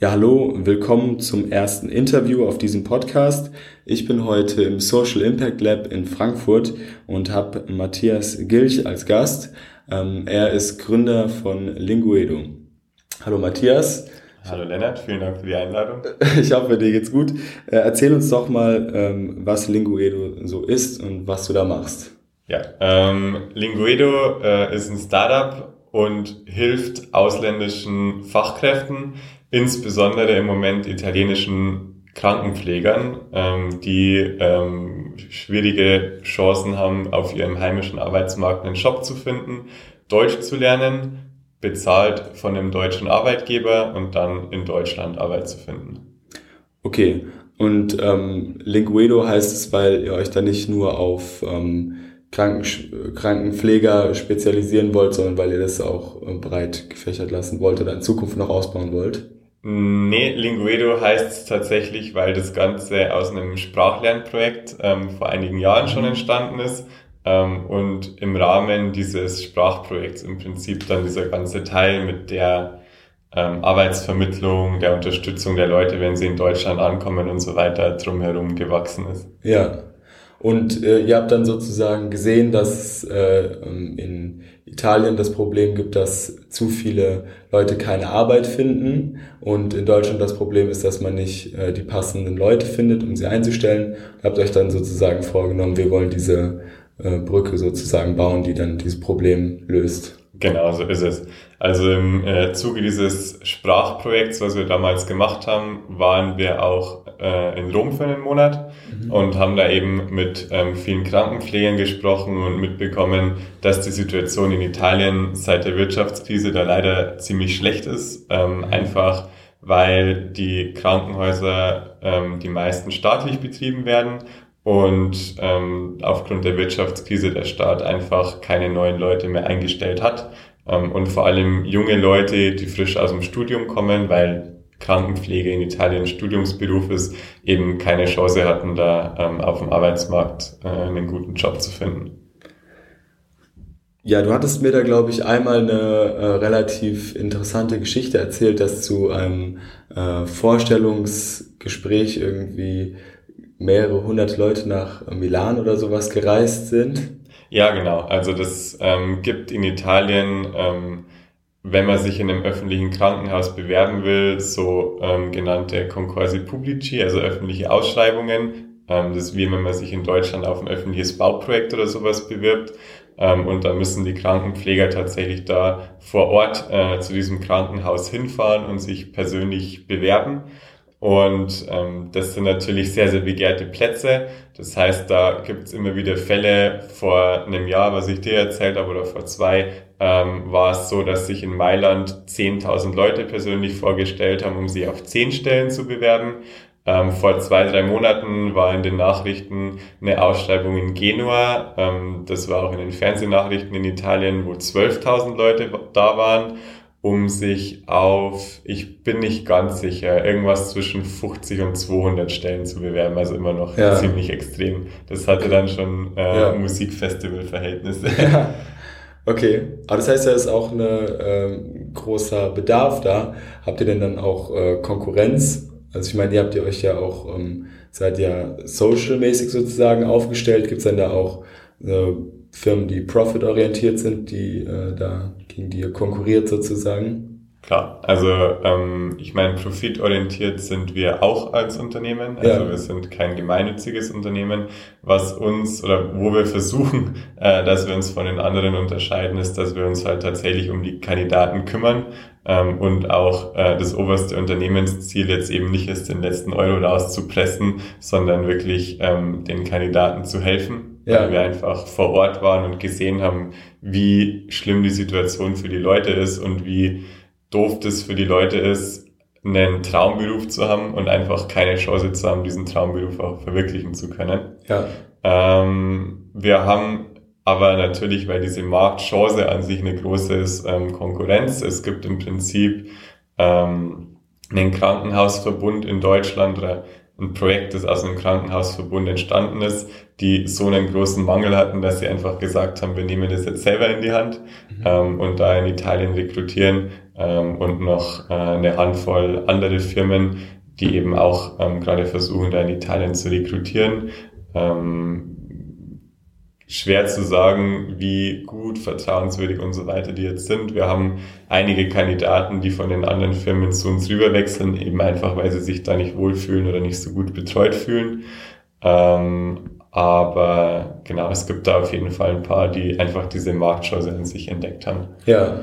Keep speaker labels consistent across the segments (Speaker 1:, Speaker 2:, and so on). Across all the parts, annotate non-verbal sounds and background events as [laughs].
Speaker 1: Ja, hallo, willkommen zum ersten Interview auf diesem Podcast. Ich bin heute im Social Impact Lab in Frankfurt und habe Matthias Gilch als Gast. Ähm, er ist Gründer von Linguedo. Hallo Matthias.
Speaker 2: Hallo Lennart, vielen Dank für die Einladung. [laughs]
Speaker 1: Ich hoffe, dir geht's gut. Äh, erzähl uns doch mal, ähm, was Linguedo so ist und was du da machst.
Speaker 2: Ja, ähm, Linguedo äh, ist ein Startup und hilft ausländischen Fachkräften, insbesondere im Moment italienischen Krankenpflegern, ähm, die ähm, schwierige Chancen haben, auf ihrem heimischen Arbeitsmarkt einen Job zu finden, Deutsch zu lernen, bezahlt von einem deutschen Arbeitgeber und dann in Deutschland Arbeit zu finden.
Speaker 1: Okay, und ähm, Linguedo heißt es, weil ihr euch da nicht nur auf ähm, Kranken, Krankenpfleger spezialisieren wollt, sondern weil ihr das auch äh, breit gefächert lassen wollt oder in Zukunft noch ausbauen wollt?
Speaker 2: Nee, Linguedo heißt es tatsächlich, weil das Ganze aus einem Sprachlernprojekt ähm, vor einigen Jahren schon mhm. entstanden ist ähm, und im Rahmen dieses Sprachprojekts im Prinzip dann dieser ganze Teil mit der ähm, Arbeitsvermittlung, der Unterstützung der Leute, wenn sie in Deutschland ankommen und so weiter drumherum gewachsen ist.
Speaker 1: Ja, und äh, ihr habt dann sozusagen gesehen, dass äh, ähm, in Italien das Problem gibt, dass zu viele Leute keine Arbeit finden und in Deutschland das Problem ist, dass man nicht äh, die passenden Leute findet, um sie einzustellen. Ihr habt euch dann sozusagen vorgenommen, wir wollen diese äh, Brücke sozusagen bauen, die dann dieses Problem löst.
Speaker 2: Genau, so ist es. Also im äh, Zuge dieses Sprachprojekts, was wir damals gemacht haben, waren wir auch äh, in Rom für einen Monat mhm. und haben da eben mit ähm, vielen Krankenpflegern gesprochen und mitbekommen, dass die Situation in Italien seit der Wirtschaftskrise da leider ziemlich schlecht ist. Ähm, mhm. Einfach weil die Krankenhäuser ähm, die meisten staatlich betrieben werden und ähm, aufgrund der Wirtschaftskrise der Staat einfach keine neuen Leute mehr eingestellt hat ähm, und vor allem junge Leute, die frisch aus dem Studium kommen, weil Krankenpflege in Italien Studiumsberuf ist, eben keine Chance hatten, da ähm, auf dem Arbeitsmarkt äh, einen guten Job zu finden.
Speaker 1: Ja, du hattest mir da, glaube ich, einmal eine äh, relativ interessante Geschichte erzählt, dass zu einem äh, Vorstellungsgespräch irgendwie mehrere hundert Leute nach Milan oder sowas gereist sind.
Speaker 2: Ja, genau. Also das ähm, gibt in Italien, ähm, wenn man sich in einem öffentlichen Krankenhaus bewerben will, so ähm, genannte Concorsi Publici, also öffentliche Ausschreibungen. Ähm, das ist wie wenn man sich in Deutschland auf ein öffentliches Bauprojekt oder sowas bewirbt. Ähm, und da müssen die Krankenpfleger tatsächlich da vor Ort äh, zu diesem Krankenhaus hinfahren und sich persönlich bewerben. Und ähm, das sind natürlich sehr, sehr begehrte Plätze. Das heißt, da gibt's immer wieder Fälle. Vor einem Jahr, was ich dir erzählt habe, oder vor zwei, ähm, war es so, dass sich in Mailand 10.000 Leute persönlich vorgestellt haben, um sie auf 10 Stellen zu bewerben. Ähm, vor zwei, drei Monaten war in den Nachrichten eine Ausschreibung in Genua. Ähm, das war auch in den Fernsehnachrichten in Italien, wo 12.000 Leute da waren um sich auf, ich bin nicht ganz sicher, irgendwas zwischen 50 und 200 Stellen zu bewerben, also immer noch ja. ziemlich extrem. Das hatte dann schon äh, ja. Musikfestival-Verhältnisse. [laughs] Ja.
Speaker 1: Okay, aber das heißt, da ist auch ein äh, großer Bedarf da. Habt ihr denn dann auch äh, Konkurrenz? Also ich meine, ihr habt ihr euch ja auch, ähm, seid ja social-mäßig sozusagen aufgestellt. Gibt es denn da auch äh, Firmen, die profitorientiert sind, die äh, da gegen die ihr konkurriert sozusagen?
Speaker 2: Klar, also ähm, ich meine, profitorientiert sind wir auch als Unternehmen. Also ja. wir sind kein gemeinnütziges Unternehmen. Was uns oder wo wir versuchen, [laughs] äh, dass wir uns von den anderen unterscheiden, ist, dass wir uns halt tatsächlich um die Kandidaten kümmern ähm, und auch äh, das oberste Unternehmensziel jetzt eben nicht ist, den letzten Euro rauszupressen, sondern wirklich ähm, den Kandidaten zu helfen ja. weil wir einfach vor Ort waren und gesehen haben, wie schlimm die Situation für die Leute ist und wie doof das für die Leute ist, einen Traumberuf zu haben und einfach keine Chance zu haben, diesen Traumberuf auch verwirklichen zu können. Ja. Ähm, wir haben aber natürlich, weil diese Marktchance an sich eine große ist, ähm, Konkurrenz. Es gibt im Prinzip ähm, einen Krankenhausverbund in Deutschland oder ein Projekt, das aus einem Krankenhausverbund entstanden ist, die so einen großen Mangel hatten, dass sie einfach gesagt haben, wir nehmen das jetzt selber in die Hand mhm. ähm, und da in Italien rekrutieren und noch äh, eine Handvoll andere Firmen, die eben auch ähm, gerade versuchen, da in Italien zu rekrutieren. Ähm, schwer zu sagen, wie gut, vertrauenswürdig und so weiter die jetzt sind. Wir haben einige Kandidaten, die von den anderen Firmen zu uns rüberwechseln, eben einfach, weil sie sich da nicht wohlfühlen oder nicht so gut betreut fühlen. Ähm, aber genau, es gibt da auf jeden Fall ein paar, die einfach diese Marktchance in sich entdeckt haben.
Speaker 1: Ja.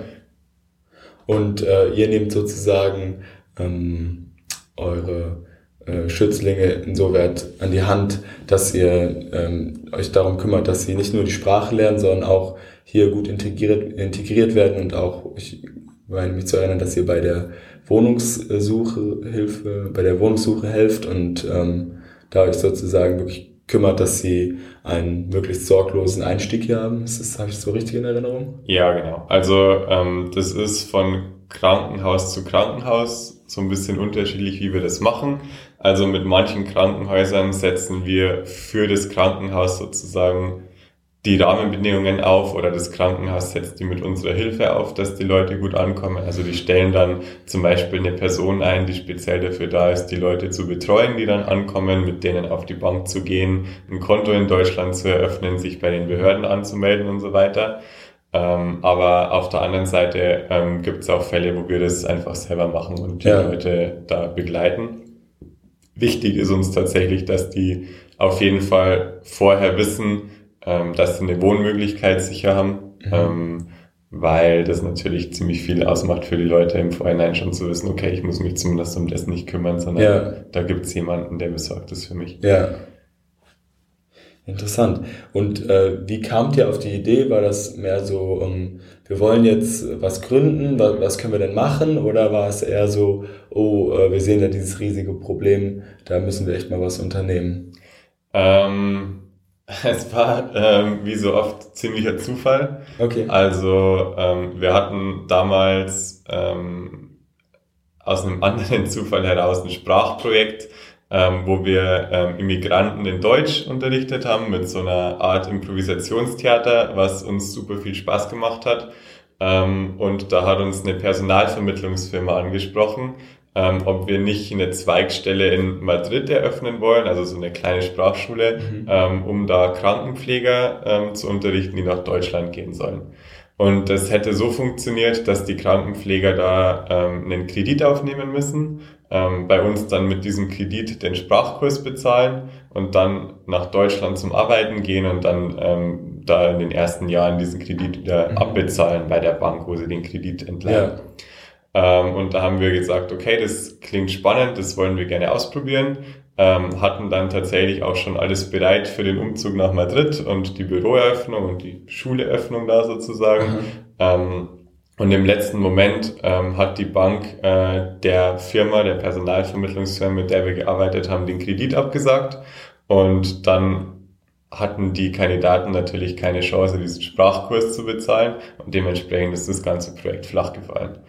Speaker 1: Und äh, ihr nehmt sozusagen ähm, eure äh, Schützlinge insoweit an die Hand, dass ihr ähm, euch darum kümmert, dass sie nicht nur die Sprache lernen, sondern auch hier gut integriert, integriert werden und auch, ich meine mich zu erinnern, dass ihr bei der Wohnungssuche Hilfe, bei der Wohnungssuche helft und ähm, da euch sozusagen wirklich kümmert, dass sie einen möglichst sorglosen Einstieg hier haben. Ist das, habe ich so richtig in Erinnerung?
Speaker 2: Ja, genau. Also ähm, das ist von Krankenhaus zu Krankenhaus so ein bisschen unterschiedlich, wie wir das machen. Also mit manchen Krankenhäusern setzen wir für das Krankenhaus sozusagen die Rahmenbedingungen auf oder das Krankenhaus setzt die mit unserer Hilfe auf, dass die Leute gut ankommen. Also die stellen dann zum Beispiel eine Person ein, die speziell dafür da ist, die Leute zu betreuen, die dann ankommen, mit denen auf die Bank zu gehen, ein Konto in Deutschland zu eröffnen, sich bei den Behörden anzumelden und so weiter. Ähm, aber auf der anderen Seite ähm, gibt es auch Fälle, wo wir das einfach selber machen und die ja. Leute da begleiten. Wichtig ist uns tatsächlich, dass die auf jeden Fall vorher wissen, ähm, dass sie eine Wohnmöglichkeit sicher haben, mhm. ähm, weil das natürlich ziemlich viel ausmacht für die Leute im Vorhinein schon zu wissen, okay, ich muss mich zumindest um das nicht kümmern, sondern ja. da gibt es jemanden, der besorgt ist für mich.
Speaker 1: Ja. Interessant. Und äh, wie kamt ihr auf die Idee? War das mehr so, um, ähm, wir wollen jetzt was gründen, was, was können wir denn machen? Oder war es eher so, oh, äh, wir sehen ja dieses riesige Problem, da müssen wir echt mal was unternehmen?
Speaker 2: Ähm, [laughs] Es war ähm, wie so oft ziemlicher Zufall. Okay. Also ähm, wir hatten damals ähm, aus einem [laughs] anderen Zufall heraus ein Sprachprojekt, ähm, wo wir ähm, Immigranten in Deutsch unterrichtet haben mit so einer Art Improvisationstheater, was uns super viel Spaß gemacht hat. Ähm, und da hat uns eine Personalvermittlungsfirma angesprochen, ähm, ob wir nicht eine Zweigstelle in Madrid eröffnen wollen, also so eine kleine Sprachschule, mhm. ähm, um da Krankenpfleger ähm, zu unterrichten, die nach Deutschland gehen sollen. Und das hätte so funktioniert, dass die Krankenpfleger da ähm, einen Kredit aufnehmen müssen, ähm, bei uns dann mit diesem Kredit den Sprachkurs bezahlen und dann nach Deutschland zum Arbeiten gehen und dann ähm, da in den ersten Jahren diesen Kredit wieder mhm. abbezahlen bei der Bank, wo sie den Kredit entleihen. Ja. Ähm, und da haben wir gesagt, okay, das klingt spannend, das wollen wir gerne ausprobieren. Ähm, hatten dann tatsächlich auch schon alles bereit für den Umzug nach Madrid und die Büroeröffnung und die Schuleöffnung da sozusagen. Mhm. Ähm, und im letzten Moment hat die Bank äh, der Firma, der Personalvermittlungsfirma, mit der wir gearbeitet haben, den Kredit abgesagt. Und dann hatten die Kandidaten natürlich keine Chance, diesen Sprachkurs zu bezahlen. Und dementsprechend ist das ganze Projekt flach gefallen.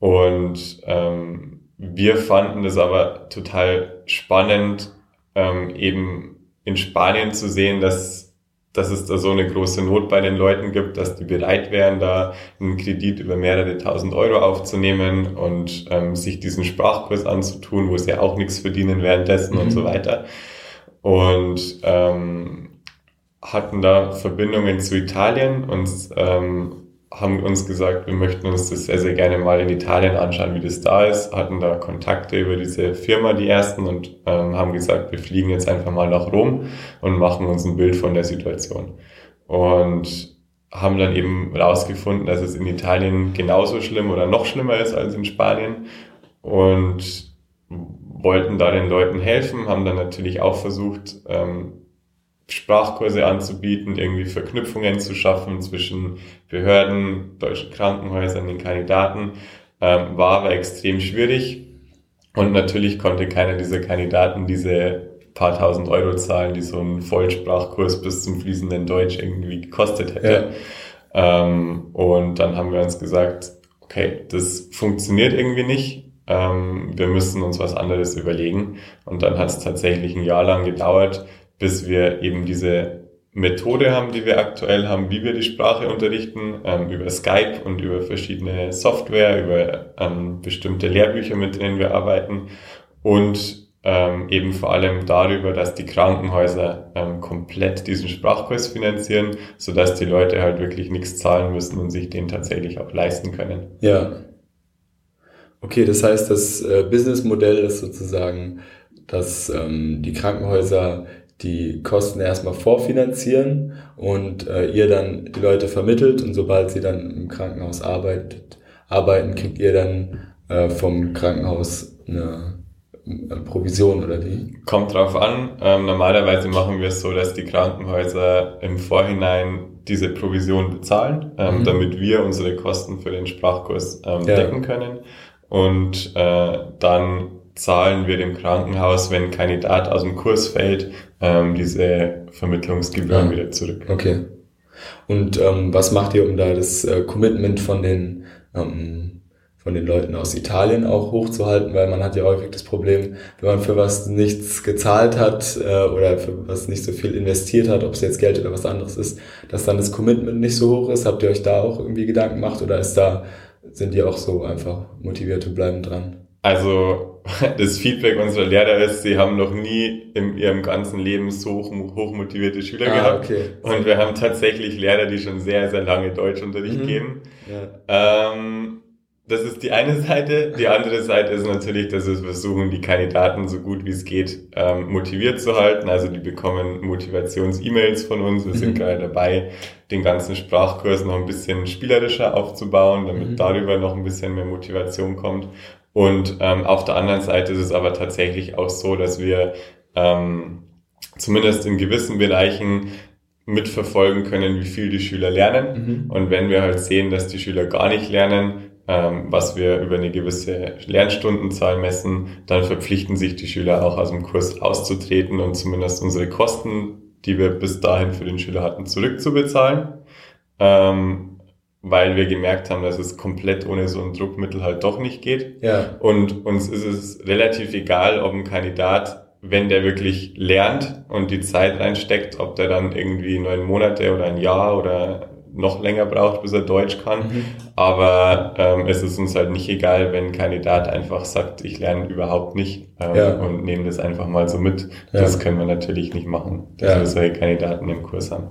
Speaker 2: Und ähm, wir fanden es aber total spannend, ähm, eben in Spanien zu sehen, dass, dass es da so eine große Not bei den Leuten gibt, dass die bereit wären, da einen Kredit über mehrere tausend Euro aufzunehmen und ähm, sich diesen Sprachkurs anzutun, wo sie auch nichts verdienen währenddessen mhm. und so weiter. Und ähm, hatten da Verbindungen zu Italien und ähm, haben uns gesagt, wir möchten uns das sehr, sehr gerne mal in Italien anschauen, wie das da ist, hatten da Kontakte über diese Firma, die ersten, und ähm, haben gesagt, wir fliegen jetzt einfach mal nach Rom und machen uns ein Bild von der Situation. Und haben dann eben rausgefunden, dass es in Italien genauso schlimm oder noch schlimmer ist als in Spanien und wollten da den Leuten helfen, haben dann natürlich auch versucht, ähm, Sprachkurse anzubieten, irgendwie Verknüpfungen zu schaffen zwischen Behörden, deutschen Krankenhäusern, den Kandidaten, ähm, war aber extrem schwierig. Und natürlich konnte keiner dieser Kandidaten diese paar tausend Euro zahlen, die so ein Vollsprachkurs bis zum fließenden Deutsch irgendwie gekostet hätte. Ja. Ähm, und dann haben wir uns gesagt, okay, das funktioniert irgendwie nicht. Ähm, wir müssen uns was anderes überlegen. Und dann hat es tatsächlich ein Jahr lang gedauert, bis wir eben diese Methode haben, die wir aktuell haben, wie wir die Sprache unterrichten, ähm, über Skype und über verschiedene Software, über ähm, bestimmte Lehrbücher, mit denen wir arbeiten und ähm, eben vor allem darüber, dass die Krankenhäuser ähm, komplett diesen Sprachkurs finanzieren, so dass die Leute halt wirklich nichts zahlen müssen und sich den tatsächlich auch leisten können.
Speaker 1: Ja. Okay, das heißt, das äh, Businessmodell ist sozusagen, dass ähm, die Krankenhäuser die Kosten erstmal vorfinanzieren und äh, ihr dann die Leute vermittelt und sobald sie dann im Krankenhaus arbeitet, arbeiten, kriegt ihr dann äh, vom Krankenhaus eine Provision oder wie?
Speaker 2: Kommt drauf an. Ähm, normalerweise machen wir es so, dass die Krankenhäuser im Vorhinein diese Provision bezahlen, ähm, mhm. damit wir unsere Kosten für den Sprachkurs ähm, ja. decken können. Und äh, dann zahlen wir dem Krankenhaus, wenn ein Kandidat aus dem Kurs fällt, ähm, diese Vermittlungsgebühren ja. wieder zurück.
Speaker 1: Okay. Und ähm, was macht ihr, um da das äh, Commitment von den ähm, von den Leuten aus Italien auch hochzuhalten, weil man hat ja häufig das Problem, wenn man für was nichts gezahlt hat äh, oder für was nicht so viel investiert hat, ob es jetzt Geld oder was anderes ist, dass dann das Commitment nicht so hoch ist. Habt ihr euch da auch irgendwie Gedanken gemacht oder ist da, sind die auch so einfach motiviert und bleiben dran?
Speaker 2: Also [laughs] das Feedback unserer Lehrer ist, sie haben noch nie in ihrem ganzen Leben so hoch, motivierte Schüler ah, gehabt. Okay. Und wir haben tatsächlich Lehrer, die schon sehr, sehr lange Deutschunterricht mhm. geben. Ja. Ähm, das ist die eine Seite. Die andere Seite ist natürlich, dass wir versuchen, die Kandidaten so gut wie es geht ähm, motiviert zu halten. Also die bekommen Motivations-E-Mails von uns. Wir sind mhm. gerade dabei, den ganzen Sprachkurs noch ein bisschen spielerischer aufzubauen, damit mhm. darüber noch ein bisschen mehr Motivation kommt. Und ähm, auf der anderen Seite ist es aber tatsächlich auch so, dass wir ähm, zumindest in gewissen Bereichen mitverfolgen können, wie viel die Schüler lernen. Mhm. Und wenn wir halt sehen, dass die Schüler gar nicht lernen, ähm, was wir über eine gewisse Lernstundenzahl messen, dann verpflichten sich die Schüler auch aus dem Kurs auszutreten und zumindest unsere Kosten, die wir bis dahin für den Schüler hatten, zurückzubezahlen. Ähm, weil wir gemerkt haben, dass es komplett ohne so ein Druckmittel halt doch nicht geht. Ja. Und uns ist es relativ egal, ob ein Kandidat wenn der wirklich lernt und die Zeit reinsteckt, ob der dann irgendwie neun Monate oder ein Jahr oder noch länger braucht, bis er Deutsch kann. Mhm. Aber ähm, es ist uns halt nicht egal, wenn ein Kandidat einfach sagt, ich lerne überhaupt nicht ähm, ja. und nehme das einfach mal so mit. Ja. Das können wir natürlich nicht machen, dass ja. wir solche Kandidaten im Kurs haben.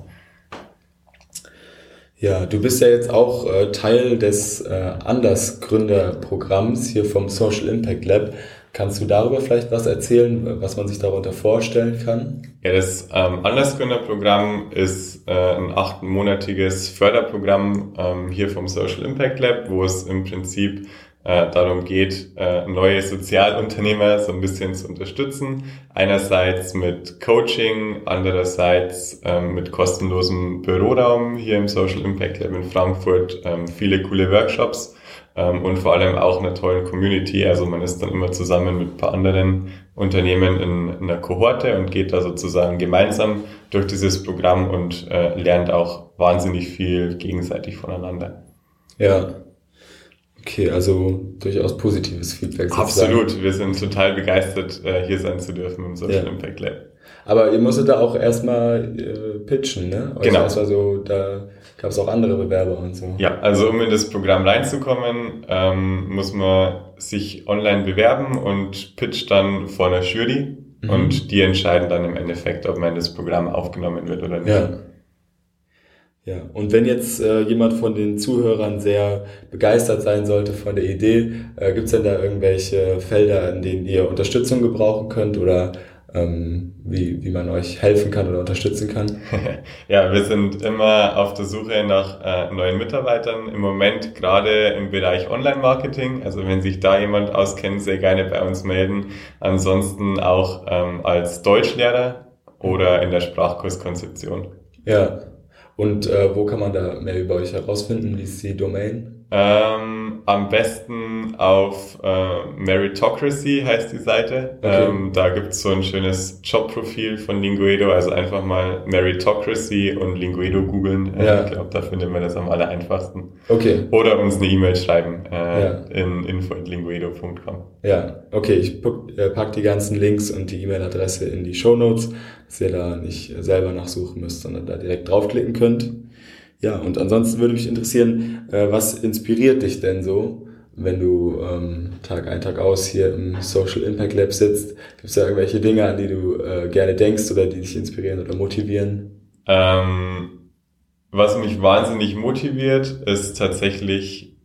Speaker 1: Ja, du bist ja jetzt auch äh, Teil des äh, Anders-Gründerprogramms hier vom Social Impact Lab. Kannst du darüber vielleicht was erzählen, was man sich darunter vorstellen kann?
Speaker 2: Ja, das ähm, Andersgründerprogramm ist äh, ein achtmonatiges Förderprogramm ähm, hier vom Social Impact Lab, wo es im Prinzip äh, darum geht, äh, neue Sozialunternehmer so ein bisschen zu unterstützen. Einerseits mit Coaching, andererseits ähm, mit kostenlosem Büroraum hier im Social Impact Lab in Frankfurt, ähm, viele coole Workshops ähm, und vor allem auch einer tollen Community. Also man ist dann immer zusammen mit ein paar anderen Unternehmen in, in einer Kohorte und geht da sozusagen gemeinsam durch dieses Programm und äh, lernt auch wahnsinnig viel gegenseitig voneinander.
Speaker 1: Ja. Okay, also durchaus positives Feedback.
Speaker 2: Sozusagen. Absolut, wir sind total begeistert, äh, hier sein zu dürfen im Social ja. Impact Lab.
Speaker 1: Aber ihr musstet da auch erstmal äh, pitchen, ne?
Speaker 2: Also genau.
Speaker 1: Also da gab es auch andere Bewerber und so.
Speaker 2: Ja, also um in das Programm reinzukommen, ähm, muss man sich online bewerben und pitcht dann vor einer Jury mhm. und die entscheiden dann im Endeffekt, ob man in das Programm aufgenommen wird oder nicht.
Speaker 1: Ja. Ja, und wenn jetzt äh, jemand von den Zuhörern sehr begeistert sein sollte von der Idee, äh, gibt es denn da irgendwelche Felder, in denen ihr Unterstützung gebrauchen könnt oder ähm, wie, wie man euch helfen kann oder unterstützen kann? [laughs]
Speaker 2: ja, wir sind immer auf der Suche nach äh, neuen Mitarbeitern. Im Moment gerade im Bereich Online-Marketing. Also wenn sich da jemand auskennt, sehr gerne bei uns melden. Ansonsten auch ähm, als Deutschlehrer oder in der Sprachkurskonzeption.
Speaker 1: Ja. Und äh, wo kann man da mehr über euch herausfinden? Wie ist die Domain?
Speaker 2: Ähm, am besten auf äh, Meritocracy heißt die Seite. Okay. Ähm, da gibt's so ein schönes Jobprofil von Linguedo. Also einfach mal Meritocracy und Linguedo googeln. Äh, ja. Ich glaube, da findet man das am aller einfachsten. Okay. Oder uns eine E-Mail schreiben äh, ja. in info.linguedo.com.
Speaker 1: Ja, okay. Ich äh, pack die ganzen Links und die E-Mail-Adresse in die Show Notes, dass ihr da nicht selber nachsuchen müsst, sondern da direkt draufklicken könnt. Ja, und ansonsten würde mich interessieren, äh, was inspiriert dich denn so, wenn du ähm, Tag ein, Tag aus hier im Social Impact Lab sitzt? Gibt es da irgendwelche Dinge, an die du äh, gerne denkst oder die dich inspirieren oder motivieren?
Speaker 2: Ähm, was mich wahnsinnig motiviert, ist tatsächlich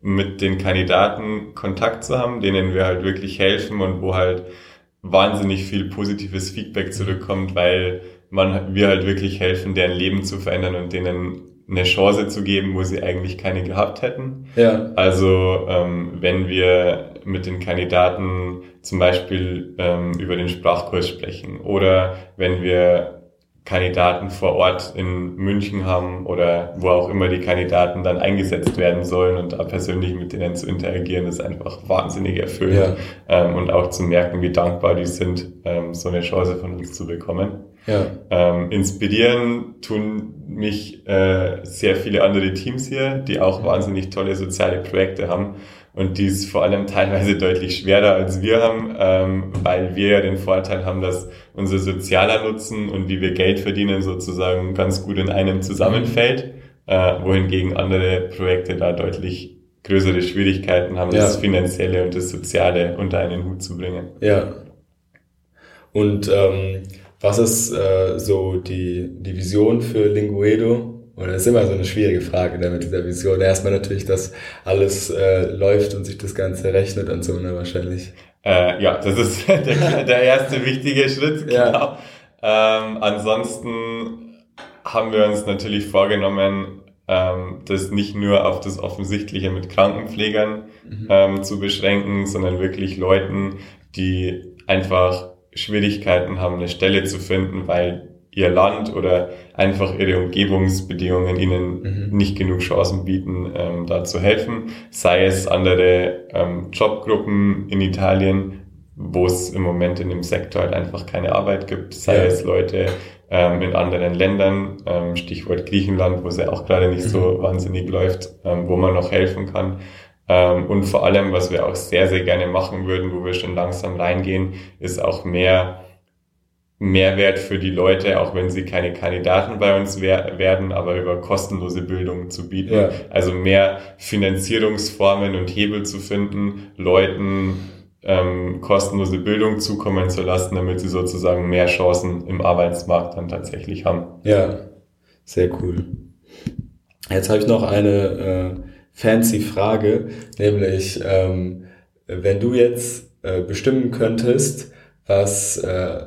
Speaker 2: mit den Kandidaten Kontakt zu haben, denen wir halt wirklich helfen und wo halt wahnsinnig viel positives Feedback zurückkommt, weil man, wir halt wirklich helfen, deren Leben zu verändern und denen eine Chance zu geben, wo sie eigentlich keine gehabt hätten. Ja. Also ähm, wenn wir mit den Kandidaten zum Beispiel ähm, über den Sprachkurs sprechen oder wenn wir Kandidaten vor Ort in München haben oder wo auch immer die Kandidaten dann eingesetzt werden sollen und da persönlich mit denen zu interagieren, ist einfach wahnsinnig erfüllend ja. ähm, und auch zu merken, wie dankbar die sind, ähm, so eine Chance von uns zu bekommen. Ja. Ähm, inspirieren tun mich äh, sehr viele andere Teams hier, die auch wahnsinnig tolle soziale Projekte haben und die ist vor allem teilweise [laughs] deutlich schwerer als wir haben, ähm, weil wir ja den Vorteil haben, dass unser sozialer Nutzen und wie wir Geld verdienen sozusagen ganz gut in einem zusammenfällt, äh, wohingegen andere Projekte da deutlich größere Schwierigkeiten haben, ja. das Finanzielle und das Soziale unter einen Hut zu bringen.
Speaker 1: Ja. Und ähm, was ist äh, so die, die Vision für Linguedo? Und das ist immer so eine schwierige Frage ne, mit dieser Vision. Erstmal natürlich, dass alles äh, läuft und sich das Ganze rechnet und so, ne, wahrscheinlich.
Speaker 2: Äh, ja, das ist [laughs] der, der erste wichtige Schritt, genau. Ja. Ähm, ansonsten haben wir uns natürlich vorgenommen, ähm, das nicht nur auf das Offensichtliche mit Krankenpflegern mhm. ähm, zu beschränken, sondern wirklich Leuten, die einfach Schwierigkeiten haben, eine Stelle zu finden, weil ihr Land oder einfach ihre Umgebungsbedingungen ihnen mhm. nicht genug Chancen bieten, ähm, da zu helfen. Sei es andere ähm, Jobgruppen in Italien, wo es im Moment in dem Sektor halt einfach keine Arbeit gibt, sei ja. es Leute ähm, in anderen Ländern, ähm, Stichwort Griechenland, wo es ja auch gerade nicht mhm. so wahnsinnig läuft, ähm, wo man noch helfen kann. Ähm, und vor allem, was wir auch sehr, sehr gerne machen würden, wo wir schon langsam reingehen, ist auch mehr Mehrwert für die Leute, auch wenn sie keine Kandidaten bei uns wer werden, aber über kostenlose Bildung zu bieten. Ja. Also mehr Finanzierungsformen und Hebel zu finden, Leuten ähm, kostenlose Bildung zukommen zu lassen, damit sie sozusagen mehr Chancen im Arbeitsmarkt dann tatsächlich haben.
Speaker 1: Ja, sehr cool. Jetzt habe ich noch eine äh, fancy Frage, nämlich ähm, wenn du jetzt äh, bestimmen könntest, was äh,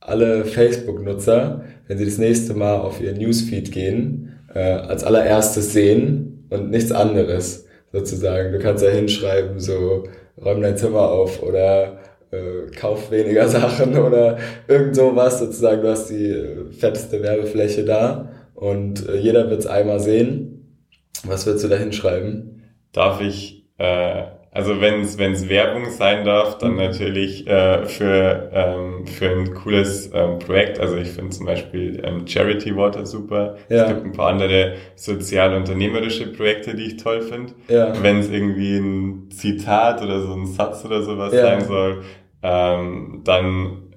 Speaker 1: alle Facebook-Nutzer, wenn sie das nächste Mal auf ihr Newsfeed gehen, äh, als allererstes sehen und nichts anderes sozusagen. Du kannst da hinschreiben, so räum dein Zimmer auf oder äh, kauf weniger [laughs] Sachen oder irgend sowas sozusagen. Du hast die äh, fetteste Werbefläche da und äh, jeder wird es einmal sehen. Was würdest du da hinschreiben?
Speaker 2: Darf ich äh, also wenn es Werbung sein darf, dann mhm. natürlich äh, für, ähm, für ein cooles ähm, Projekt. Also ich finde zum Beispiel ähm, Charity Water super. Ja. Es gibt ein paar andere sozial-unternehmerische Projekte, die ich toll finde. Ja. Wenn es irgendwie ein Zitat oder so ein Satz oder sowas ja. sein soll, ähm, dann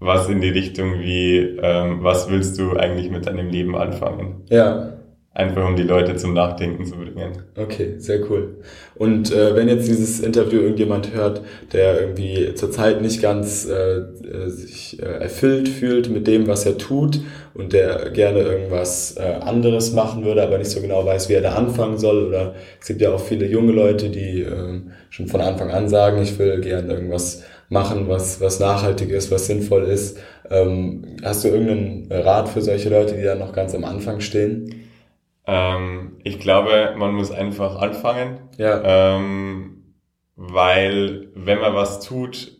Speaker 2: was in die Richtung wie, ähm, was willst du eigentlich mit deinem Leben anfangen? Ja. Einfach um die Leute zum Nachdenken zu bringen.
Speaker 1: Okay, sehr cool. Und äh, wenn jetzt dieses Interview irgendjemand hört, der irgendwie zurzeit nicht ganz äh, äh, sich äh, erfüllt fühlt mit dem, was er tut und der gerne irgendwas äh, anderes machen würde, aber nicht so genau weiß, wie er da anfangen soll. Oder es gibt ja auch viele junge Leute, die äh, schon von Anfang an sagen, ich will gerne irgendwas machen, was, was nachhaltig ist, was sinnvoll ist. Ähm, hast du irgendeinen Rat für solche Leute, die da noch ganz am Anfang stehen?
Speaker 2: Ähm, ich glaube, man muss einfach anfangen. Ja. Ähm, weil wenn man was tut,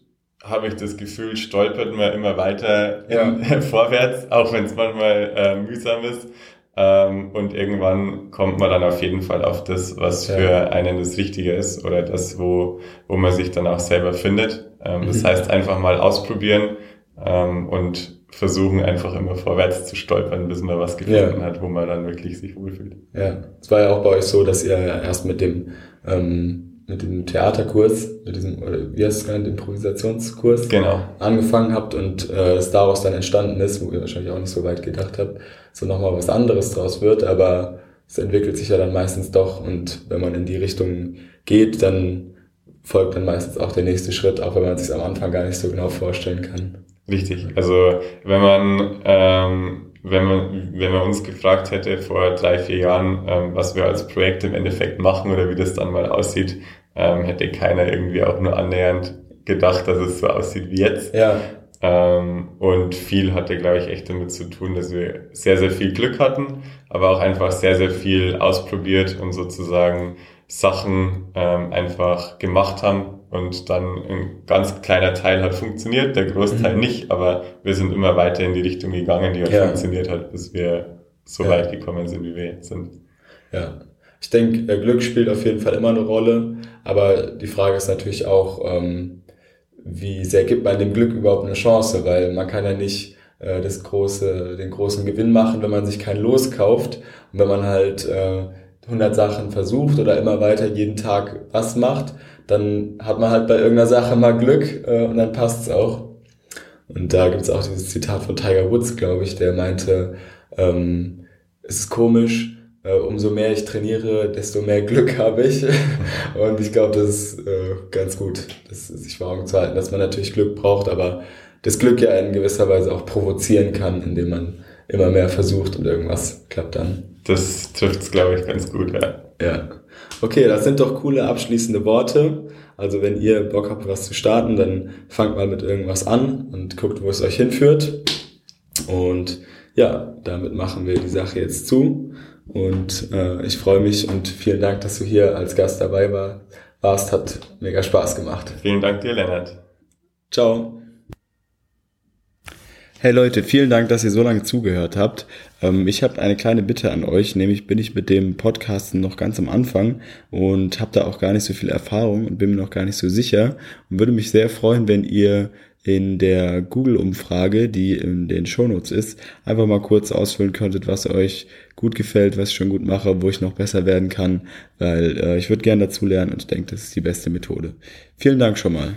Speaker 2: habe ich das Gefühl, stolpert man immer weiter ja. [laughs] vorwärts, auch wenn es manchmal äh, mühsam ist. Ähm, und irgendwann kommt man dann auf jeden Fall auf das, was ja. für einen das Richtige ist oder das, wo, wo man sich dann auch selber findet. Ähm, das mhm. heißt, einfach mal ausprobieren ähm, und versuchen einfach immer vorwärts zu stolpern, bis man was gefunden ja. hat, wo man dann wirklich sich wohlfühlt.
Speaker 1: Ja, es war ja auch bei euch so, dass ihr erst mit dem ähm, mit dem Theaterkurs, mit diesem, oder wie heißt es genannt, Improvisationskurs
Speaker 2: genau.
Speaker 1: angefangen habt und äh, es daraus dann entstanden ist, wo ihr wahrscheinlich auch nicht so weit gedacht habt, so nochmal was anderes draus wird, aber es entwickelt sich ja dann meistens doch und wenn man in die Richtung geht, dann folgt dann meistens auch der nächste Schritt, auch wenn man es sich am Anfang gar nicht so genau vorstellen kann.
Speaker 2: Richtig. Also wenn man ähm, wenn man wenn man uns gefragt hätte vor drei vier Jahren, ähm, was wir als Projekt im Endeffekt machen oder wie das dann mal aussieht, ähm, hätte keiner irgendwie auch nur annähernd gedacht, dass es so aussieht wie jetzt.
Speaker 1: Ja.
Speaker 2: Ähm, und viel hatte, glaube ich, echt damit zu tun, dass wir sehr, sehr viel Glück hatten, aber auch einfach sehr, sehr viel ausprobiert und sozusagen Sachen ähm, einfach gemacht haben und dann ein ganz kleiner Teil hat funktioniert, der Großteil mhm. nicht, aber wir sind immer weiter in die Richtung gegangen, die halt ja. funktioniert hat, bis wir so ja. weit gekommen sind, wie wir jetzt sind.
Speaker 1: Ja, ich denke, äh, Glück spielt auf jeden Fall immer eine Rolle, aber die Frage ist natürlich auch, ähm, wie sehr gibt man dem Glück überhaupt eine Chance, weil man kann ja nicht äh, das große, den großen Gewinn machen, wenn man sich kein Los kauft und wenn man halt äh, 100 Sachen versucht oder immer weiter jeden Tag was macht, dann hat man halt bei irgendeiner Sache mal Glück äh, und dann passt's auch. Und da gibt's auch dieses Zitat von Tiger Woods, glaube ich, der meinte, ähm, es ist komisch, äh, umso mehr ich trainiere, desto mehr Glück [laughs] habe ich. und ich glaube, das ist äh, ganz gut, das sich vor Augen zu halten, dass man natürlich Glück braucht, aber das Glück ja in gewisser Weise auch provozieren kann, indem man immer mehr versucht und irgendwas klappt dann.
Speaker 2: Das trifft es, glaube ich, ganz gut, ja.
Speaker 1: Ja. Okay, das sind doch coole abschließende Worte. Also wenn ihr Bock habt, was zu starten, dann fangt mal mit irgendwas an und guckt, wo es euch hinführt. Und ja, damit machen wir die Sache jetzt zu. Und äh, ich freue mich und vielen Dank, dass du hier als Gast dabei war, warst. Hat mega Spaß gemacht.
Speaker 2: Vielen Dank dir, Lennart.
Speaker 1: Ciao. Hey Leute, vielen Dank, dass ihr so lange zugehört habt. Ähm, ich habe eine kleine Bitte an euch, nämlich bin ich mit dem Podcasten noch ganz am Anfang und habe da auch gar nicht so viel Erfahrung und bin mir noch gar nicht so sicher und würde mich sehr freuen, wenn ihr in der Google-Umfrage, die in den Shownotes ist, einfach mal kurz ausfüllen könntet, was euch gut gefällt, was ich schon gut mache, wo ich noch besser werden kann, weil äh, ich würde gerne dazu lernen und ich denke, das ist die beste Methode. Vielen Dank schon mal.